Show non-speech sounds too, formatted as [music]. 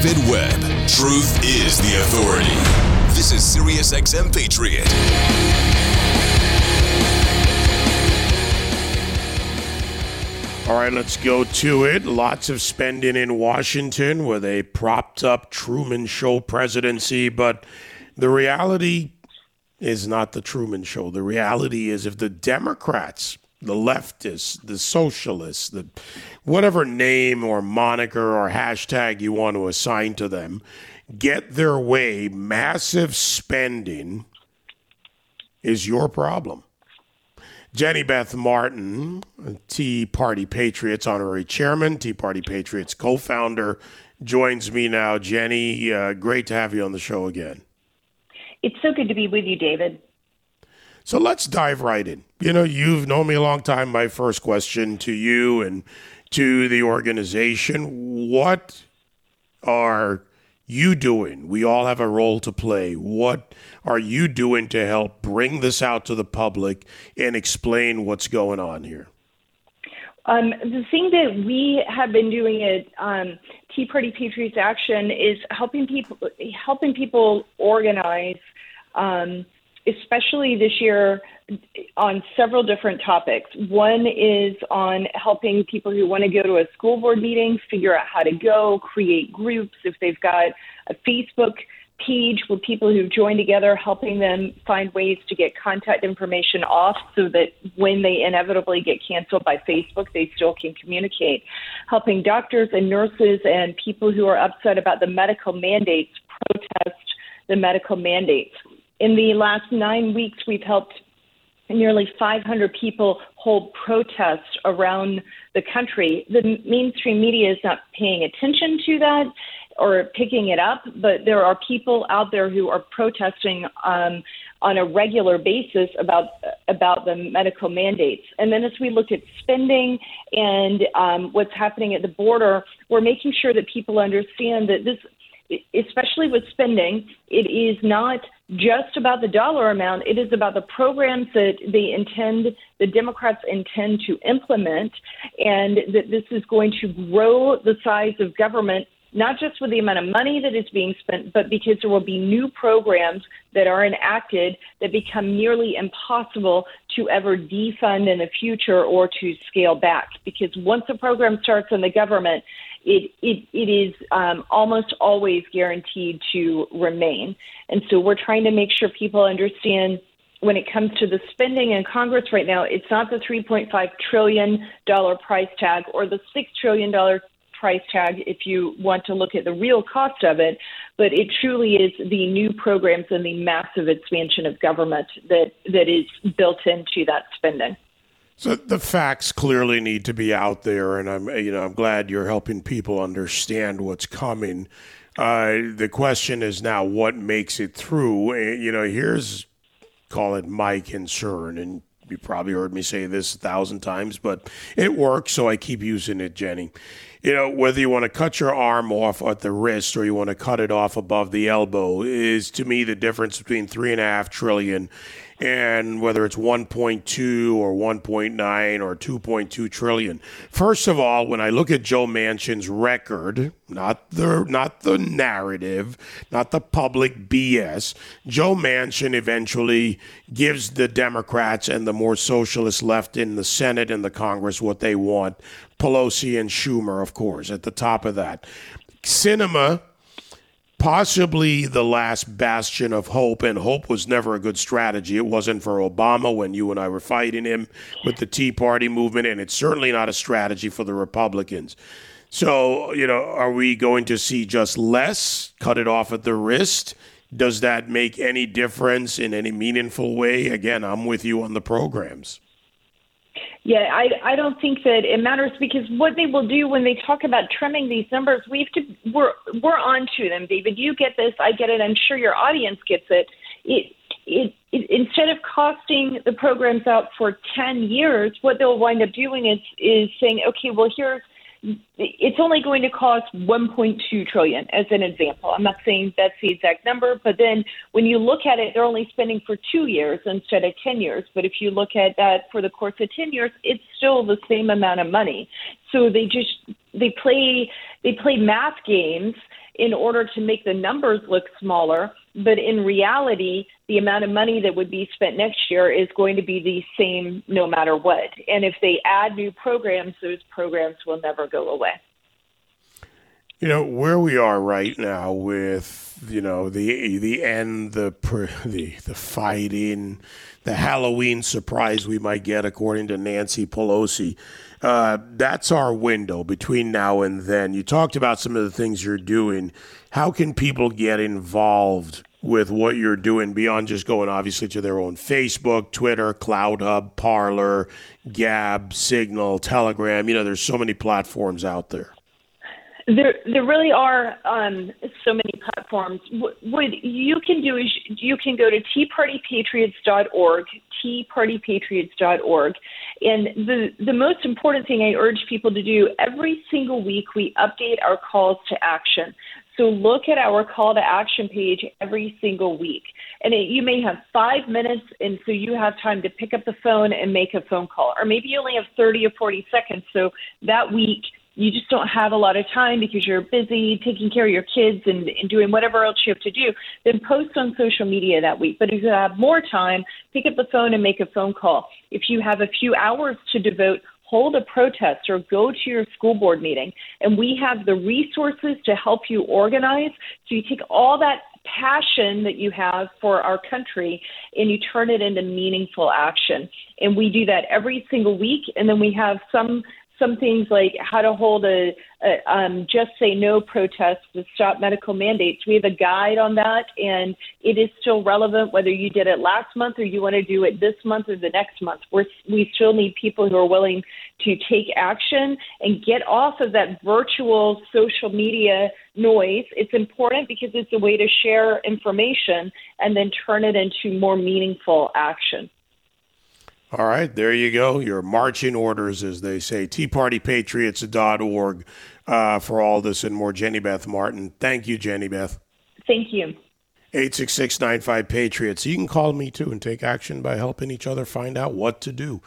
David Webb. Truth is the authority. This is SiriusXM Patriot. All right, let's go to it. Lots of spending in Washington with a propped up Truman Show presidency, but the reality is not the Truman Show. The reality is if the Democrats, the leftists, the socialists, the whatever name or moniker or hashtag you want to assign to them, get their way, massive spending is your problem. Jenny Beth Martin, Tea Party Patriots honorary chairman, Tea Party Patriots co founder, joins me now. Jenny, uh, great to have you on the show again. It's so good to be with you, David. So let's dive right in. You know, you've known me a long time. My first question to you and to the organization what are you doing? We all have a role to play. What are you doing to help bring this out to the public and explain what's going on here? Um, the thing that we have been doing at um, Tea Party Patriots Action is helping people helping people organize, um, especially this year on several different topics. One is on helping people who want to go to a school board meeting figure out how to go, create groups if they've got a Facebook page with people who've joined together, helping them find ways to get contact information off so that when they inevitably get canceled by Facebook, they still can communicate. Helping doctors and nurses and people who are upset about the medical mandates protest the medical mandates. In the last nine weeks, we've helped nearly 500 people hold protests around the country. The mainstream media is not paying attention to that or picking it up, but there are people out there who are protesting um, on a regular basis about about the medical mandates. And then as we look at spending and um, what's happening at the border, we're making sure that people understand that this especially with spending, it is not just about the dollar amount. It is about the programs that they intend, the Democrats intend to implement, and that this is going to grow the size of government, not just with the amount of money that is being spent, but because there will be new programs that are enacted that become nearly impossible to ever defund in the future or to scale back. Because once a program starts in the government, it, it, it is um, almost always guaranteed to remain. And so we're trying to make sure people understand when it comes to the spending in Congress right now, it's not the $3.5 trillion price tag or the $6 trillion price tag if you want to look at the real cost of it, but it truly is the new programs and the massive expansion of government that, that is built into that spending. So the facts clearly need to be out there, and I'm you know I'm glad you're helping people understand what's coming. Uh, the question is now what makes it through. You know, here's call it my concern, and you probably heard me say this a thousand times, but it works, so I keep using it, Jenny. You know, whether you want to cut your arm off at the wrist or you want to cut it off above the elbow is to me the difference between three and a half trillion and whether it's 1.2 or 1.9 or 2.2 trillion. First of all, when I look at Joe Manchin's record, not the not the narrative, not the public BS, Joe Manchin eventually gives the Democrats and the more socialist left in the Senate and the Congress what they want. Pelosi and Schumer, of course, at the top of that. Sinema possibly the last bastion of hope, and hope was never a good strategy. It wasn't for Obama when you and I were fighting him with the Tea Party movement, and it's certainly not a strategy for the Republicans. So, you know, are we going to see just less, cut it off at the wrist? Does that make any difference in any meaningful way? Again, I'm with you on the programs. Yeah, I I don't think that it matters because what they will do when they talk about trimming these numbers, we have to we're we're on to them, David. You get this, I get it. I'm sure your audience gets it. It it, it, instead of costing the programs out for 10 years, what they'll wind up doing is is saying, okay, well here's it's only going to cost 1.2 trillion as an example. I'm not saying that's the exact number, but then when you look at it, they're only spending for two years instead of 10 years. But if you look at that for the course of 10 years, it's still the same amount of money. So they just they play they play math games in order to make the numbers look smaller. But in reality, the amount of money that would be spent next year is going to be the same no matter what. And if they add new programs, those programs will never go away. You know where we are right now with you know the the end the [laughs] the the fighting, the Halloween surprise we might get according to Nancy Pelosi. Uh, that's our window between now and then. You talked about some of the things you're doing. How can people get involved with what you're doing beyond just going obviously to their own Facebook, Twitter, CloutHub, Parler, Gab, Signal, Telegram? You know, there's so many platforms out there. There, there really are um, so many platforms. What, you can do is you can go to teapartypatriots.org, teapartypatriots.org, and the the most important thing I urge people to do every single week we update our calls to action. So look at our call to action page every single week. And it, you may have five minutes, and so you have time to pick up the phone and make a phone call. Or maybe you only have 30 or 40 seconds. So that week, you just don't have a lot of time because you're busy taking care of your kids and, and doing whatever else you have to do, then post on social media that week. But if you have more time, pick up the phone and make a phone call. If you have a few hours to devote, hold a protest or go to your school board meeting. And we have the resources to help you organize. So you take all that passion that you have for our country and you turn it into meaningful action. And we do that every single week. And then we have some some things like how to hold a, a um, just say no protest to stop medical mandates. We have a guide on that, and it is still relevant whether you did it last month or you want to do it this month or the next month. We're, we still need people who are willing to take action and get off of that virtual social media noise. It's important because it's a way to share information and then turn it into more meaningful action. All right, there you go. Your marching orders, as they say. TeaPartyPatriots.org uh, for all this and more. Jenny Beth Martin. Thank you, Jenny Beth. Thank you. 866 95 Patriots. You can call me too and take action by helping each other find out what to do.